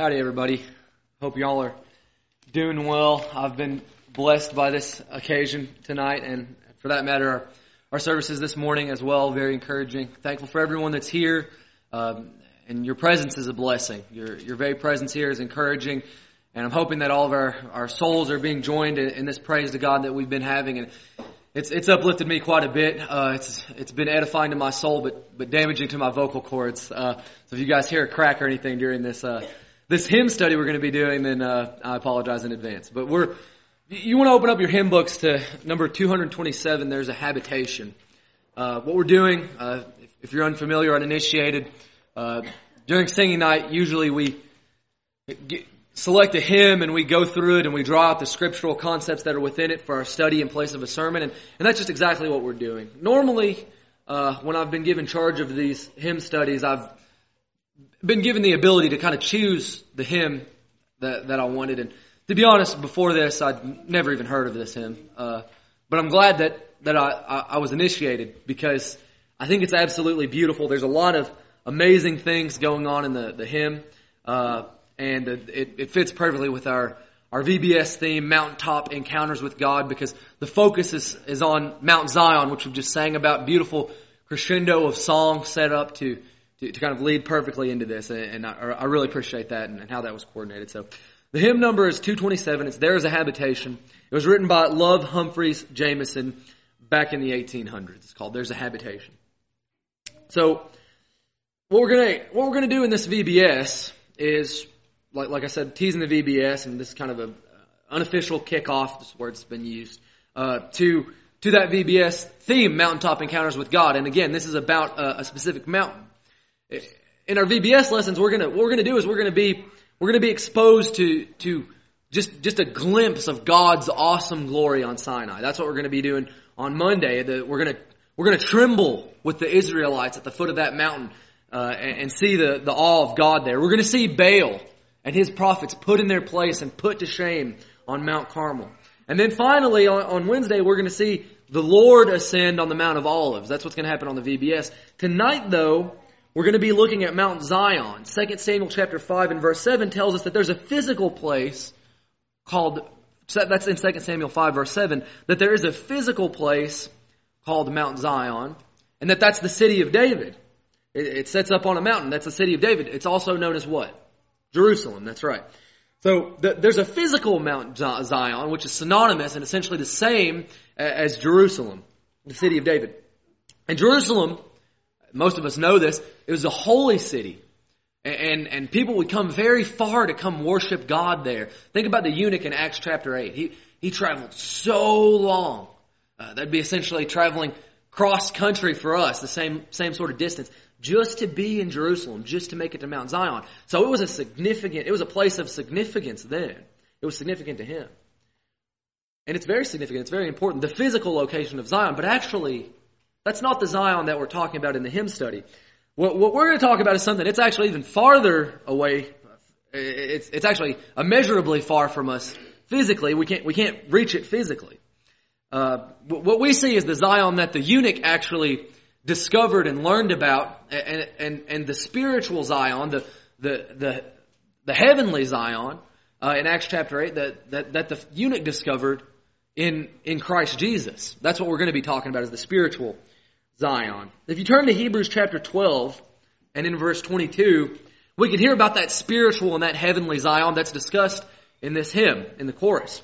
Howdy, everybody. Hope y'all are doing well. I've been blessed by this occasion tonight, and for that matter, our, our services this morning as well. Very encouraging. Thankful for everyone that's here, um, and your presence is a blessing. Your your very presence here is encouraging, and I'm hoping that all of our, our souls are being joined in, in this praise to God that we've been having. And it's it's uplifted me quite a bit. Uh, it's it's been edifying to my soul, but but damaging to my vocal cords. Uh, so if you guys hear a crack or anything during this uh, this hymn study we're going to be doing, then uh, I apologize in advance. But we're you want to open up your hymn books to number 227. There's a habitation. Uh, what we're doing, uh, if you're unfamiliar, uninitiated, uh, during singing night, usually we get, select a hymn and we go through it and we draw out the scriptural concepts that are within it for our study in place of a sermon. And, and that's just exactly what we're doing. Normally, uh, when I've been given charge of these hymn studies, I've been given the ability to kind of choose the hymn that, that I wanted. And to be honest, before this, I'd never even heard of this hymn. Uh, but I'm glad that, that I, I, I was initiated because I think it's absolutely beautiful. There's a lot of amazing things going on in the, the hymn. Uh, and it, it fits perfectly with our our VBS theme, Mountaintop Encounters with God, because the focus is, is on Mount Zion, which we just sang about, beautiful crescendo of song set up to, to, to kind of lead perfectly into this. And I, I really appreciate that and, and, how that was coordinated. So the hymn number is 227. It's There is a Habitation. It was written by Love Humphreys Jameson back in the 1800s. It's called There's a Habitation. So what we're gonna, what we're gonna do in this VBS is like, like I said, teasing the VBS, and this is kind of a unofficial kickoff, this word's been used, uh, to, to that VBS theme, Mountaintop Encounters with God. And again, this is about a, a specific mountain. In our VBS lessons, we're gonna, what we're gonna do is we're gonna be, we're gonna be exposed to, to just, just a glimpse of God's awesome glory on Sinai. That's what we're gonna be doing on Monday. The, we're gonna, we're gonna tremble with the Israelites at the foot of that mountain, uh, and, and see the, the awe of God there. We're gonna see Baal and his prophets put in their place and put to shame on Mount Carmel. And then finally, on, on Wednesday, we're to see the Lord ascend on the Mount of Olives. That's what's to happen on the VBS. Tonight, though, we're going to be looking at Mount Zion. 2 Samuel chapter 5 and verse 7 tells us that there's a physical place called, that's in 2 Samuel 5 verse 7, that there is a physical place called Mount Zion, and that that's the city of David. It, it sets up on a mountain. That's the city of David. It's also known as what? Jerusalem, that's right. So the, there's a physical Mount Zion, which is synonymous and essentially the same as Jerusalem, the city of David. And Jerusalem, most of us know this, it was a holy city. And, and people would come very far to come worship God there. Think about the eunuch in Acts chapter 8. He, he traveled so long. Uh, that'd be essentially traveling cross country for us, the same, same sort of distance just to be in Jerusalem, just to make it to Mount Zion. So it was a significant, it was a place of significance then. It was significant to him. And it's very significant, it's very important, the physical location of Zion, but actually, that's not the Zion that we're talking about in the hymn study. What, what we're going to talk about is something, it's actually even farther away, it's, it's actually immeasurably far from us physically. We can't, we can't reach it physically. Uh, what we see is the Zion that the eunuch actually discovered and learned about, and, and, and the spiritual Zion, the, the, the, the heavenly Zion, uh, in Acts chapter 8, that, that, that the eunuch discovered in, in Christ Jesus. That's what we're going to be talking about is the spiritual Zion. If you turn to Hebrews chapter 12, and in verse 22, we can hear about that spiritual and that heavenly Zion that's discussed in this hymn, in the chorus.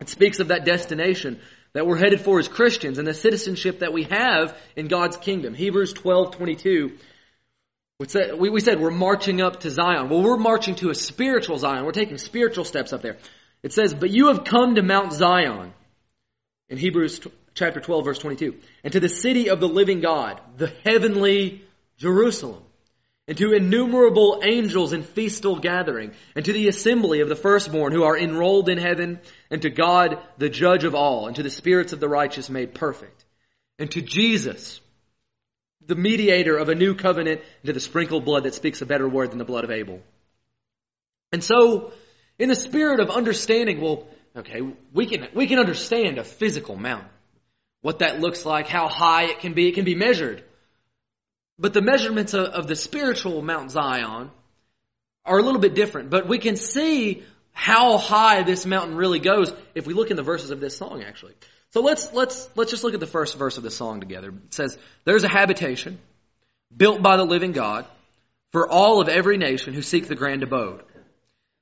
It speaks of that destination that we're headed for as Christians and the citizenship that we have in God's kingdom. Hebrews 12, 22. We said we're marching up to Zion. Well, we're marching to a spiritual Zion. We're taking spiritual steps up there. It says, but you have come to Mount Zion in Hebrews chapter 12 verse 22 and to the city of the living God, the heavenly Jerusalem and to innumerable angels in feastal gathering, and to the assembly of the firstborn who are enrolled in heaven, and to God, the judge of all, and to the spirits of the righteous made perfect, and to Jesus, the mediator of a new covenant, and to the sprinkled blood that speaks a better word than the blood of Abel. And so, in the spirit of understanding, well, okay, we can, we can understand a physical mountain. What that looks like, how high it can be, it can be measured. But the measurements of, of the spiritual Mount Zion are a little bit different, but we can see how high this mountain really goes if we look in the verses of this song actually. So let's let's let's just look at the first verse of the song together. It says, "There's a habitation built by the living God for all of every nation who seek the grand abode."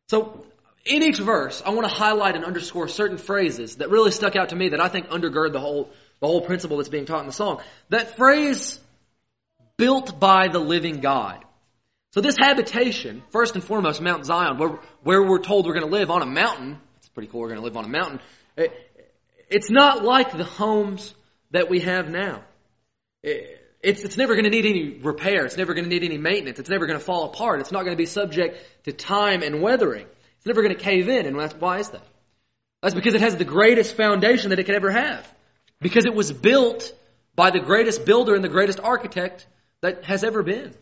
So in each verse, I want to highlight and underscore certain phrases that really stuck out to me that I think undergird the whole the whole principle that's being taught in the song. That phrase built by the living God. So this habitation, first and foremost, Mount Zion, where, where we're told we're going to live on a mountain. It's pretty cool. We're going to live on a mountain. It, it's not like the homes that we have now. It, it's, it's never going to need any repair. It's never going to need any maintenance. It's never going to fall apart. It's not going to be subject to time and weathering. It's never going to cave in. And why is that? That's because it has the greatest foundation that it could ever have. Because it was built by the greatest builder and the greatest architect that has ever been.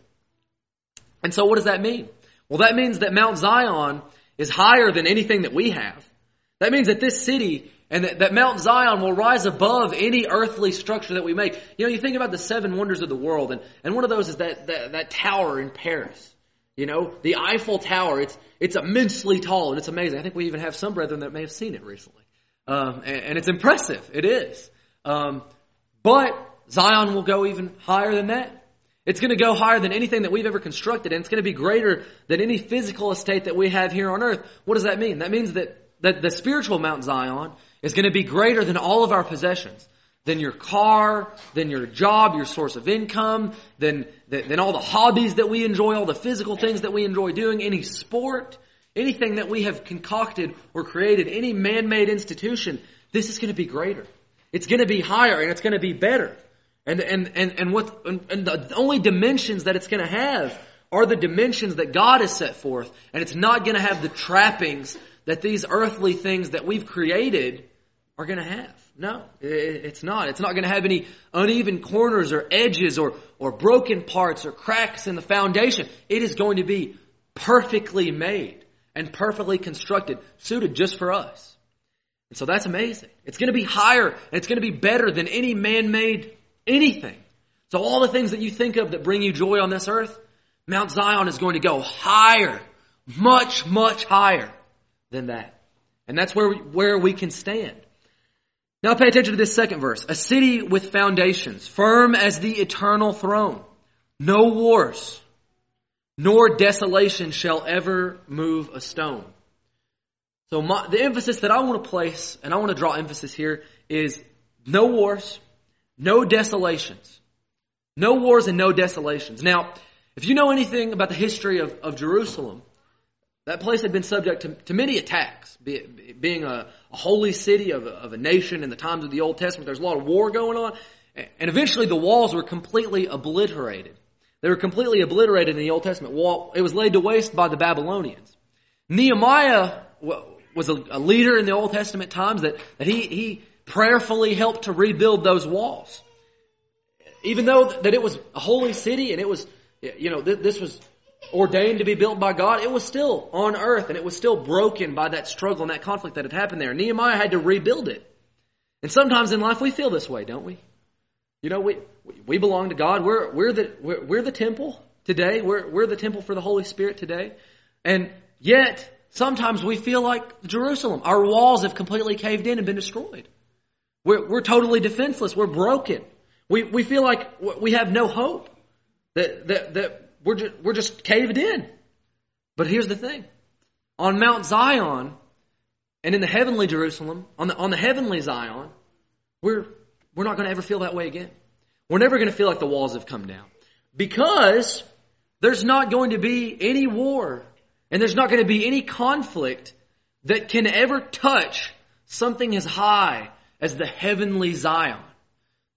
And so what does that mean? Well, that means that Mount Zion is higher than anything that we have. That means that this city and that, that, Mount Zion will rise above any earthly structure that we make. You know, you think about the seven wonders of the world, and, and one of those is that, that, that tower in Paris. You know, the Eiffel Tower. It's, it's immensely tall and it's amazing. I think we even have some brethren that may have seen it recently. Um, and, and, it's impressive. It is. Um, but Zion will go even higher than that. It's going to go higher than anything that we've ever constructed, and it's going to be greater than any physical estate that we have here on earth. What does that mean? That means that, that the spiritual Mount Zion is going to be greater than all of our possessions. Than your car, than your job, your source of income, than, than, than all the hobbies that we enjoy, all the physical things that we enjoy doing, any sport, anything that we have concocted or created, any man-made institution, this is going to be greater. It's going to be higher and it's going to be better. And, and, and, and what, and, the only dimensions that it's going to have are the dimensions that God has set forth. And it's not going to have the trappings that these earthly things that we've created are going to have. No, it's not. It's not going to have any uneven corners or edges or, or broken parts or cracks in the foundation. It is going to be perfectly made and perfectly constructed, suited just for us. And so that's amazing. It's going to be higher and it's going to be better than any man-made anything. So all the things that you think of that bring you joy on this earth, Mount Zion is going to go higher, much, much higher than that. And that's where we, where we can stand. Now pay attention to this second verse. A city with foundations, firm as the eternal throne. No wars, nor desolation shall ever move a stone. So my, the emphasis that I want to place, and I want to draw emphasis here, is no wars, no desolations. No wars and no desolations. Now, if you know anything about the history of, of Jerusalem, that place had been subject to, to many attacks. Be, being a, a, holy city of a, of a nation in the times of the Old Testament, there's a lot of war going on. And eventually the walls were completely obliterated. They were completely obliterated in the Old Testament. It was laid to waste by the Babylonians. Nehemiah was a, a leader in the Old Testament times that, that he, he prayerfully helped to rebuild those walls. Even though that it was a holy city and it was, you know, this was ordained to be built by God, it was still on earth and it was still broken by that struggle and that conflict that had happened there. Nehemiah had to rebuild it. And sometimes in life we feel this way, don't we? You know, we, we belong to God. We're, we're the, we're, we're the temple today. We're, we're the temple for the Holy Spirit today. And yet, sometimes we feel like Jerusalem. Our walls have completely caved in and been destroyed. We're, we're totally defenseless. We're broken. We, we feel like we have no hope. That, that, that we're, just, we're just caved in. But here's the thing. On Mount Zion and in the heavenly Jerusalem, on the, on the heavenly Zion, we're, we're not going to ever feel that way again. We're never going to feel like the walls have come down. Because there's not going to be any war and there's not going to be any conflict that can ever touch something as high as the heavenly Zion.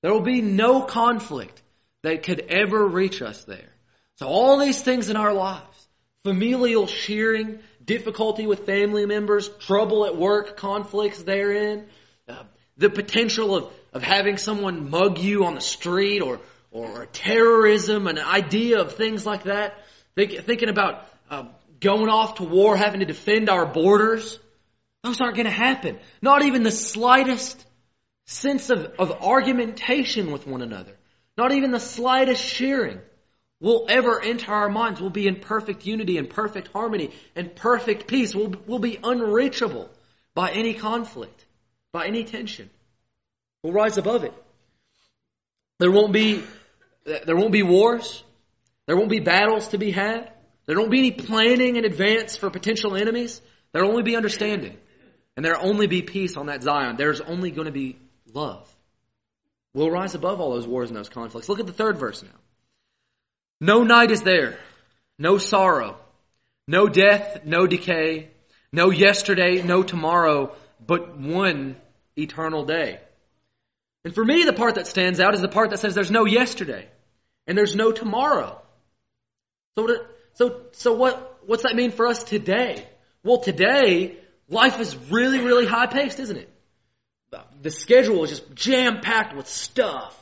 There will be no conflict that could ever reach us there. So all these things in our lives, familial shearing, difficulty with family members, trouble at work, conflicts therein, uh, the potential of, of having someone mug you on the street or, or terrorism, an idea of things like that, Think, thinking about uh, going off to war, having to defend our borders, those aren't going to happen. Not even the slightest sense of, of argumentation with one another. Not even the slightest shearing will ever enter our minds We'll be in perfect unity and perfect harmony and perfect peace. We'll, we'll be unreachable by any conflict, by any tension. We'll rise above it. There won't be there won't be wars. There won't be battles to be had. There won't be any planning in advance for potential enemies. There'll only be understanding. And there'll only be peace on that Zion. There's only going to be love. We'll rise above all those wars and those conflicts. Look at the third verse now. No night is there, no sorrow, no death, no decay, no yesterday, no tomorrow, but one eternal day. And for me, the part that stands out is the part that says there's no yesterday and there's no tomorrow. So, so, so what, what's that mean for us today? Well, today, life is really, really high paced, isn't it? The schedule is just jam packed with stuff.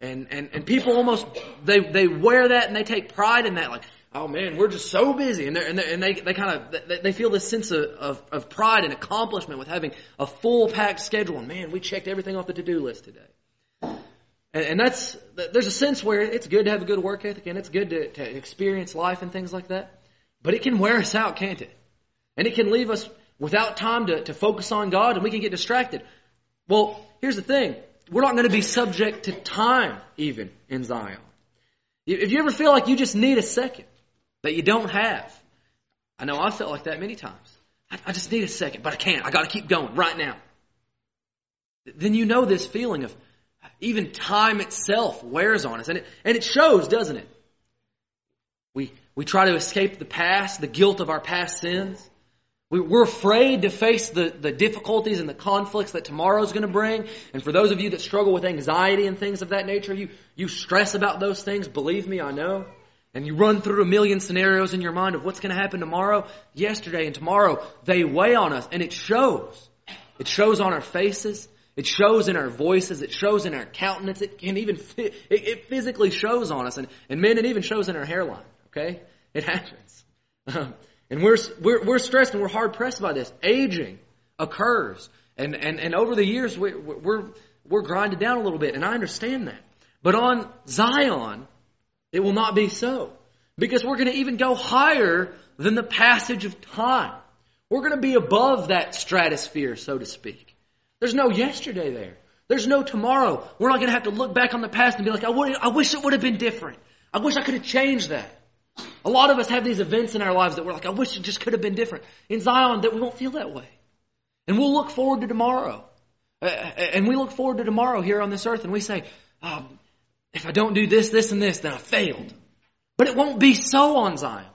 And, and, and people almost, they, they wear that and they take pride in that. Like, oh man, we're just so busy. And, and, and they, they kind of, they feel this sense of, of, of pride and accomplishment with having a full packed schedule. And man, we checked everything off the to do list today. And, and that's, there's a sense where it's good to have a good work ethic and it's good to, to experience life and things like that. But it can wear us out, can't it? And it can leave us without time to, to focus on God and we can get distracted. Well, here's the thing. We're not going to be subject to time even in Zion. If you ever feel like you just need a second that you don't have, I know I felt like that many times. I, I just need a second, but I can't. I got to keep going right now. Then you know this feeling of even time itself wears on us. And it, and it shows, doesn't it? We, we try to escape the past, the guilt of our past sins. We, we're afraid to face the, the difficulties and the conflicts that tomorrow's going to bring. And for those of you that struggle with anxiety and things of that nature, you, you stress about those things. Believe me, I know. And you run through a million scenarios in your mind of what's going to happen tomorrow, yesterday, and tomorrow. They weigh on us, and it shows. It shows on our faces. It shows in our voices. It shows in our countenance. It can even, it, it physically shows on us. And, and men, it even shows in our hairline. Okay? It happens. Um, and we're, we're, we're stressed and we're hard pressed by this. Aging occurs. And, and, and over the years, we, we're, we're grinded down a little bit. And I understand that. But on Zion, it will not be so. Because we're going to even go higher than the passage of time. We're going to be above that stratosphere, so to speak. There's no yesterday there. There's no tomorrow. We're not going to have to look back on the past and be like, I, would, I wish it would have been different. I wish I could have changed that. A lot of us have these events in our lives that we're like, I wish it just could have been different. In Zion, that we won't feel that way. And we'll look forward to tomorrow. And we look forward to tomorrow here on this earth and we say, um, if I don't do this, this, and this, then I failed. But it won't be so on Zion.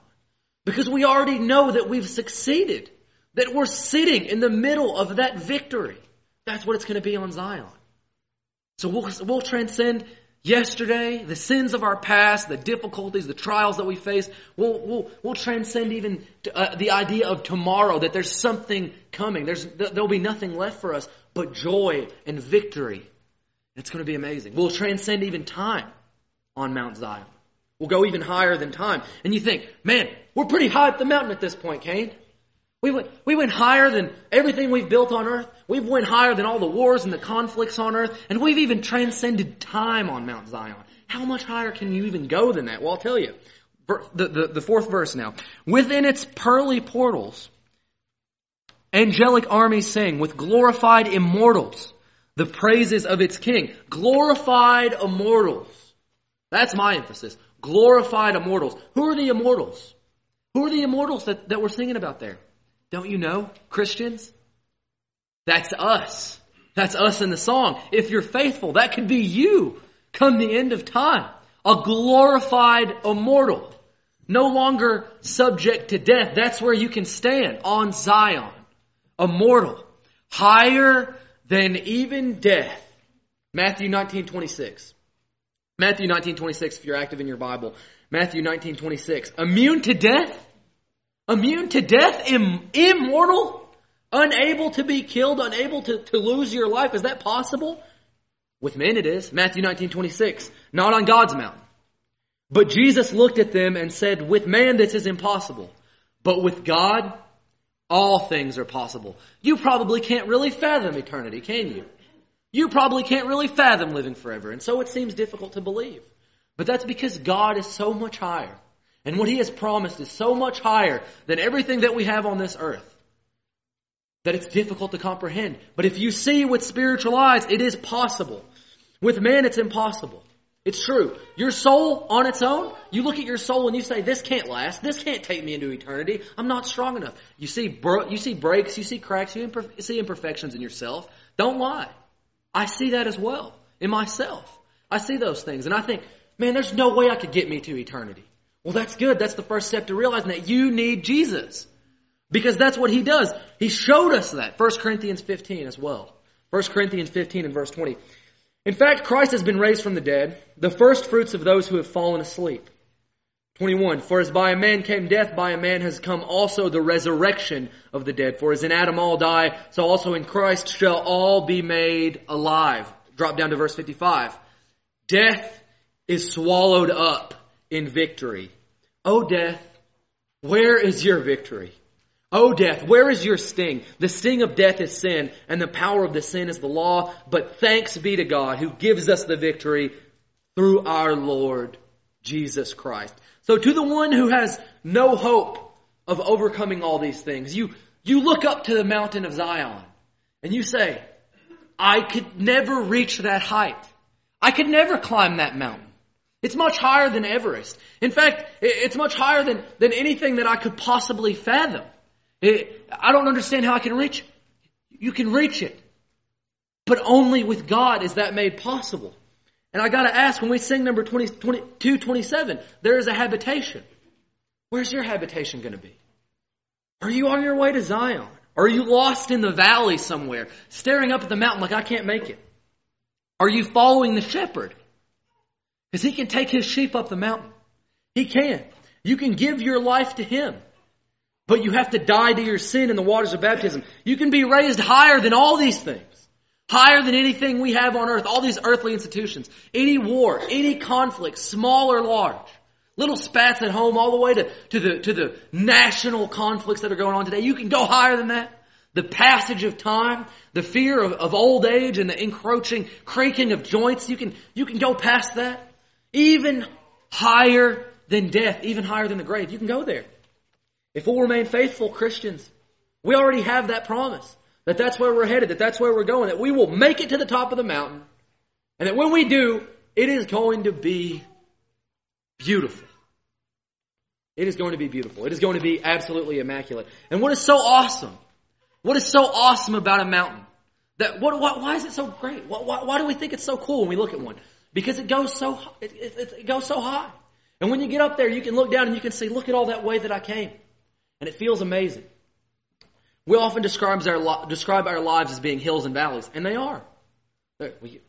Because we already know that we've succeeded. That we're sitting in the middle of that victory. That's what it's going to be on Zion. So we'll, we'll transcend yesterday, the sins of our past, the difficulties, the trials that we face. We'll, we'll, we'll transcend even to, uh, the idea of tomorrow, that there's something coming. There's, there'll be nothing left for us but joy and victory. It's going to be amazing. We'll transcend even time on Mount Zion. We'll go even higher than time. And you think, man, we're pretty high up the mountain at this point, Kane. We went, we went higher than everything we've built on earth. We've went higher than all the wars and the conflicts on earth. And we've even transcended time on Mount Zion. How much higher can you even go than that? Well, I'll tell you. The, the, the fourth verse now. Within its pearly portals, angelic armies sing with glorified immortals the praises of its king. Glorified immortals. That's my emphasis. Glorified immortals. Who are the immortals? Who are the immortals that, that we're singing about there? Don't you know, Christians? That's us. That's us in the song. If you're faithful, that could be you come the end of time. A glorified immortal. No longer subject to death. That's where you can stand on Zion. Immortal. Higher than even death. Matthew 19, 26. Matthew 19, 26, if you're active in your Bible. Matthew 19, 26. Immune to death? Immune to death? Im- immortal? Unable to be killed? Unable to, to lose your life? Is that possible? With men it is. Matthew 19, 26. Not on God's mountain. But Jesus looked at them and said, with man this is impossible. But with God, all things are possible. You probably can't really fathom eternity, can you? You probably can't really fathom living forever, and so it seems difficult to believe. But that's because God is so much higher. And what He has promised is so much higher than everything that we have on this earth that it's difficult to comprehend. But if you see with spiritual eyes, it is possible. With man, it's impossible. It's true. Your soul on its own, you look at your soul and you say, this can't last. This can't take me into eternity. I'm not strong enough. You see, bro- you see breaks, you see cracks, you see imperfections in yourself. Don't lie. I see that as well in myself. I see those things and I think, man, there's no way I could get me to eternity. Well, that's good. That's the first step to realizing that you need Jesus. Because that's what he does. He showed us that. 1 Corinthians 15 as well. 1 Corinthians 15 and verse 20. In fact, Christ has been raised from the dead, the first fruits of those who have fallen asleep. 21. For as by a man came death, by a man has come also the resurrection of the dead. For as in Adam all die, so also in Christ shall all be made alive. Drop down to verse 55. Death is swallowed up in victory. O death, where is your victory? O death, where is your sting? The sting of death is sin, and the power of the sin is the law. But thanks be to God who gives us the victory through our Lord Jesus Christ. So to the one who has no hope of overcoming all these things, you, you look up to the mountain of Zion and you say, I could never reach that height. I could never climb that mountain. It's much higher than Everest. In fact, it's much higher than, than anything that I could possibly fathom. It, I don't understand how I can reach it. You can reach it. But only with God is that made possible. And I gotta ask, when we sing number 20, 22, 27, there is a habitation. Where's your habitation gonna be? Are you on your way to Zion? Are you lost in the valley somewhere, staring up at the mountain like I can't make it? Are you following the shepherd? Because he can take his sheep up the mountain. He can. You can give your life to him. But you have to die to your sin in the waters of baptism. You can be raised higher than all these things. Higher than anything we have on earth, all these earthly institutions. Any war, any conflict, small or large. Little spats at home all the way to, to the, to the national conflicts that are going on today. You can go higher than that. The passage of time, the fear of, of old age and the encroaching creaking of joints, you can, you can go past that. Even higher than death, even higher than the grave. You can go there. If we'll remain faithful Christians, we already have that promise that that's where we're headed, that that's where we're going, that we will make it to the top of the mountain, and that when we do, it is going to be beautiful. It is going to be beautiful. It is going to be absolutely immaculate. And what is so awesome? What is so awesome about a mountain? That what, what why is it so great? Why, why, why, do we think it's so cool when we look at one? Because it goes so it, it, it goes so high. And when you get up there, you can look down and you can see, look at all that way that I came. And it feels amazing. We often describe our, describe our lives as being hills and valleys, and they are. We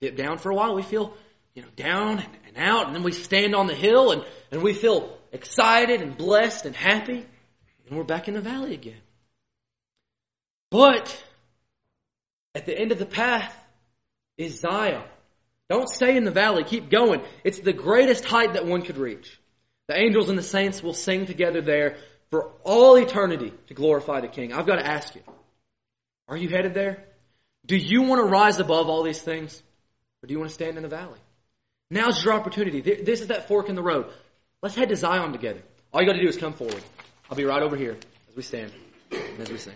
dip down for a while, we feel you know, down and out, and then we stand on the hill and, and we feel excited and blessed and happy, and we're back in the valley again. But at the end of the path is Zion. Don't stay in the valley, keep going. It's the greatest height that one could reach. The angels and the saints will sing together there for all eternity to glorify the King. I've got to ask you, are you headed there? Do you want to rise above all these things? Or do you want to stand in the valley? Now's your opportunity. This is that fork in the road. Let's head to Zion together. All you got to do is come forward. I'll be right over here as we stand and as we sing.